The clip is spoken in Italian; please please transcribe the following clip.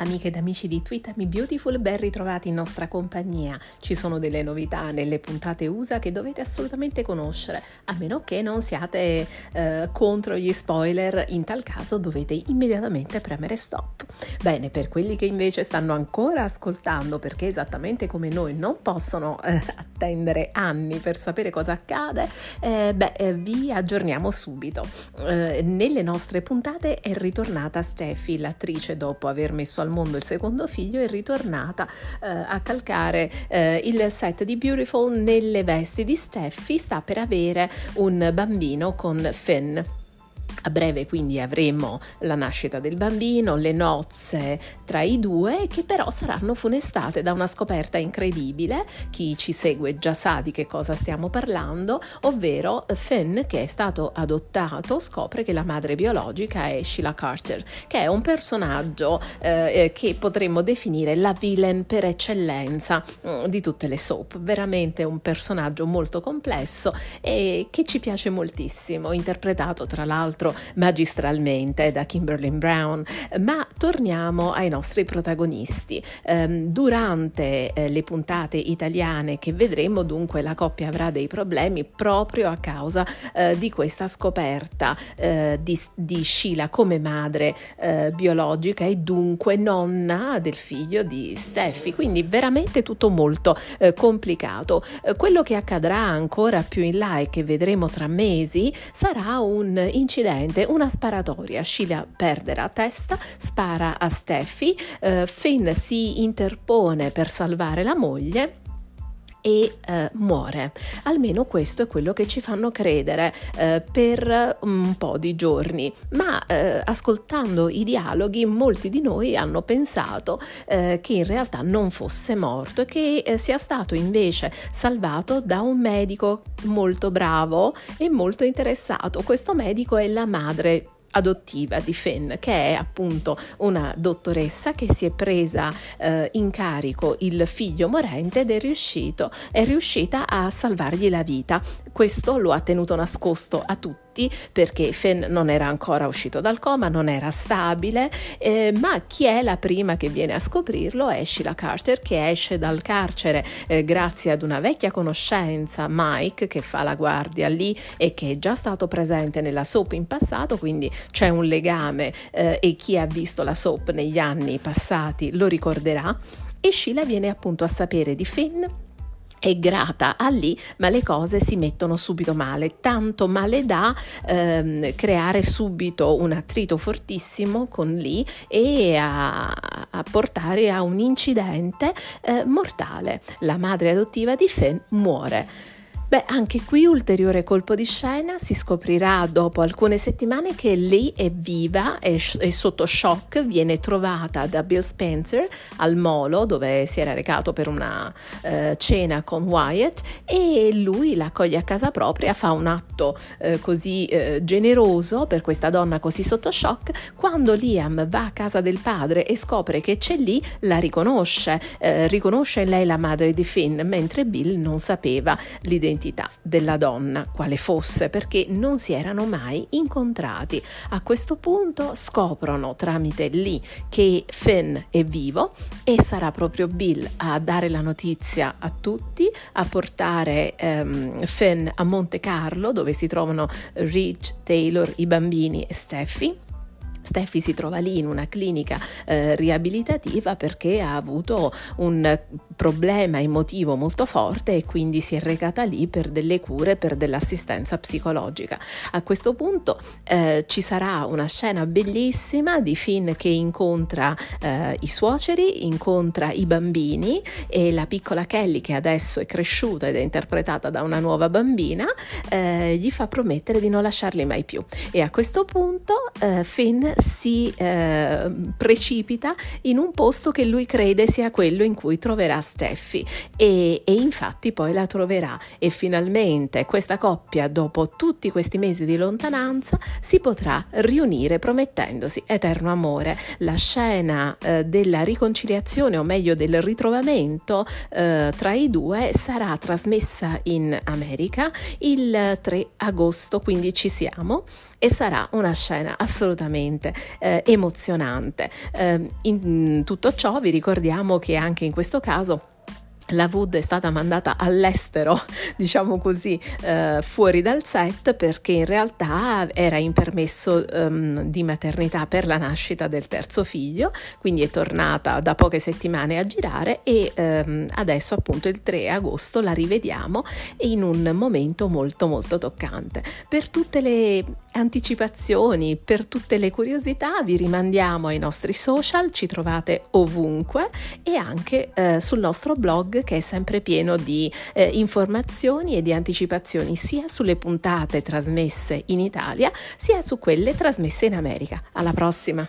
Amiche ed amici di Me Beautiful, ben ritrovati in nostra compagnia. Ci sono delle novità nelle puntate USA che dovete assolutamente conoscere, a meno che non siate eh, contro gli spoiler, in tal caso dovete immediatamente premere stop. Bene, per quelli che invece stanno ancora ascoltando, perché esattamente come noi non possono eh, attendere anni per sapere cosa accade, eh, beh, eh, vi aggiorniamo subito. Eh, nelle nostre puntate è ritornata Steffi, l'attrice, dopo aver messo al al mondo il secondo figlio, è ritornata eh, a calcare eh, il set di Beautiful nelle vesti di Steffi, sta per avere un bambino con Finn. A breve quindi avremo la nascita del bambino, le nozze tra i due che però saranno funestate da una scoperta incredibile, chi ci segue già sa di che cosa stiamo parlando, ovvero Finn che è stato adottato scopre che la madre biologica è Sheila Carter, che è un personaggio eh, che potremmo definire la villain per eccellenza mm, di tutte le soap, veramente un personaggio molto complesso e che ci piace moltissimo, interpretato tra l'altro l'altro magistralmente da Kimberly Brown, ma torniamo ai nostri protagonisti. Um, durante eh, le puntate italiane che vedremo, dunque, la coppia avrà dei problemi proprio a causa eh, di questa scoperta eh, di, di, Sheila come madre biologica e dunque nonna del figlio di Steffi. Quindi veramente tutto molto complicato. Quello che accadrà ancora più in là e che vedremo tra mesi sarà un incidente incidente, una sparatoria. Sheila perde la testa, spara a Steffi, eh, Finn si interpone per salvare la moglie e eh, muore. Almeno questo è quello che ci fanno credere eh, per un po' di giorni, ma eh, ascoltando i dialoghi molti di noi hanno pensato eh, che in realtà non fosse morto e che eh, sia stato invece salvato da un medico molto bravo e molto interessato. Questo medico è la madre adottiva di Fenn, che è appunto una dottoressa che si è presa eh, in carico il figlio morente ed è, riuscito, è riuscita a salvargli la vita. Questo lo ha tenuto nascosto a tutti tutti perché Fenn non era ancora uscito dal coma, non era stabile, eh, ma chi è la prima che viene a scoprirlo è Sheila Carter che esce dal carcere eh, grazie ad una vecchia conoscenza, Mike, che fa la guardia lì e che è già stato presente nella soap in passato, quindi c'è un legame eh, e chi ha visto la soap negli anni passati lo ricorderà. E Sheila viene appunto a sapere di Finn è grata a lì, ma le cose si mettono subito male, tanto male da ehm, creare subito un attrito fortissimo con lì e a, a portare a un incidente eh, mortale. La madre adottiva di Fen muore. Beh, anche qui ulteriore colpo di scena, si scoprirà dopo alcune settimane che lei è viva, è, è, sotto shock, viene trovata da Bill Spencer al molo dove si era recato per una uh, cena con Wyatt e lui la accoglie a casa propria, fa un atto uh, così uh, generoso per questa donna così sotto shock, quando Liam va a casa del padre e scopre che c'è lì, la riconosce, riconosce in lei la madre di Finn, mentre Bill non sapeva l'identità l'identità della donna, quale fosse, perché non si erano mai incontrati. A questo punto scoprono tramite lì che Finn è vivo e sarà proprio Bill a dare la notizia a tutti, a portare um, Finn a Monte Carlo dove si trovano Rich, Taylor, i bambini e Steffi Steffi si trova lì in una clinica eh, riabilitativa perché ha avuto un problema emotivo molto forte e quindi si è recata lì per delle cure, per dell'assistenza psicologica. A questo punto eh, ci sarà una scena bellissima di Finn che incontra eh, i suoceri, incontra i bambini e la piccola Kelly che adesso è cresciuta ed è interpretata da una nuova bambina eh, gli fa promettere di non lasciarli mai più e a questo punto eh, Finn si eh, precipita in un posto che lui crede sia quello in cui troverà Steffi. E, e infatti poi la troverà. E finalmente questa coppia dopo tutti questi mesi di lontananza si potrà riunire promettendosi eterno amore. La scena eh, della riconciliazione o meglio del ritrovamento eh, tra i due sarà trasmessa in America il 3 agosto, quindi ci siamo e sarà una scena assolutamente eh, emozionante. Eh, in tutto ciò vi ricordiamo che anche in questo caso la Wood è stata mandata all'estero, diciamo così, eh, fuori dal set perché in realtà era in permesso um, di maternità per la nascita del terzo figlio, quindi è tornata da poche settimane a girare e um, adesso appunto il 3 agosto la rivediamo in un momento molto molto toccante. Per tutte le anticipazioni, per tutte le curiosità vi rimandiamo ai nostri social, ci trovate ovunque e anche eh, sul nostro che è sempre pieno di eh, informazioni e di anticipazioni sia sulle puntate trasmesse in Italia sia su quelle trasmesse in America. Alla prossima!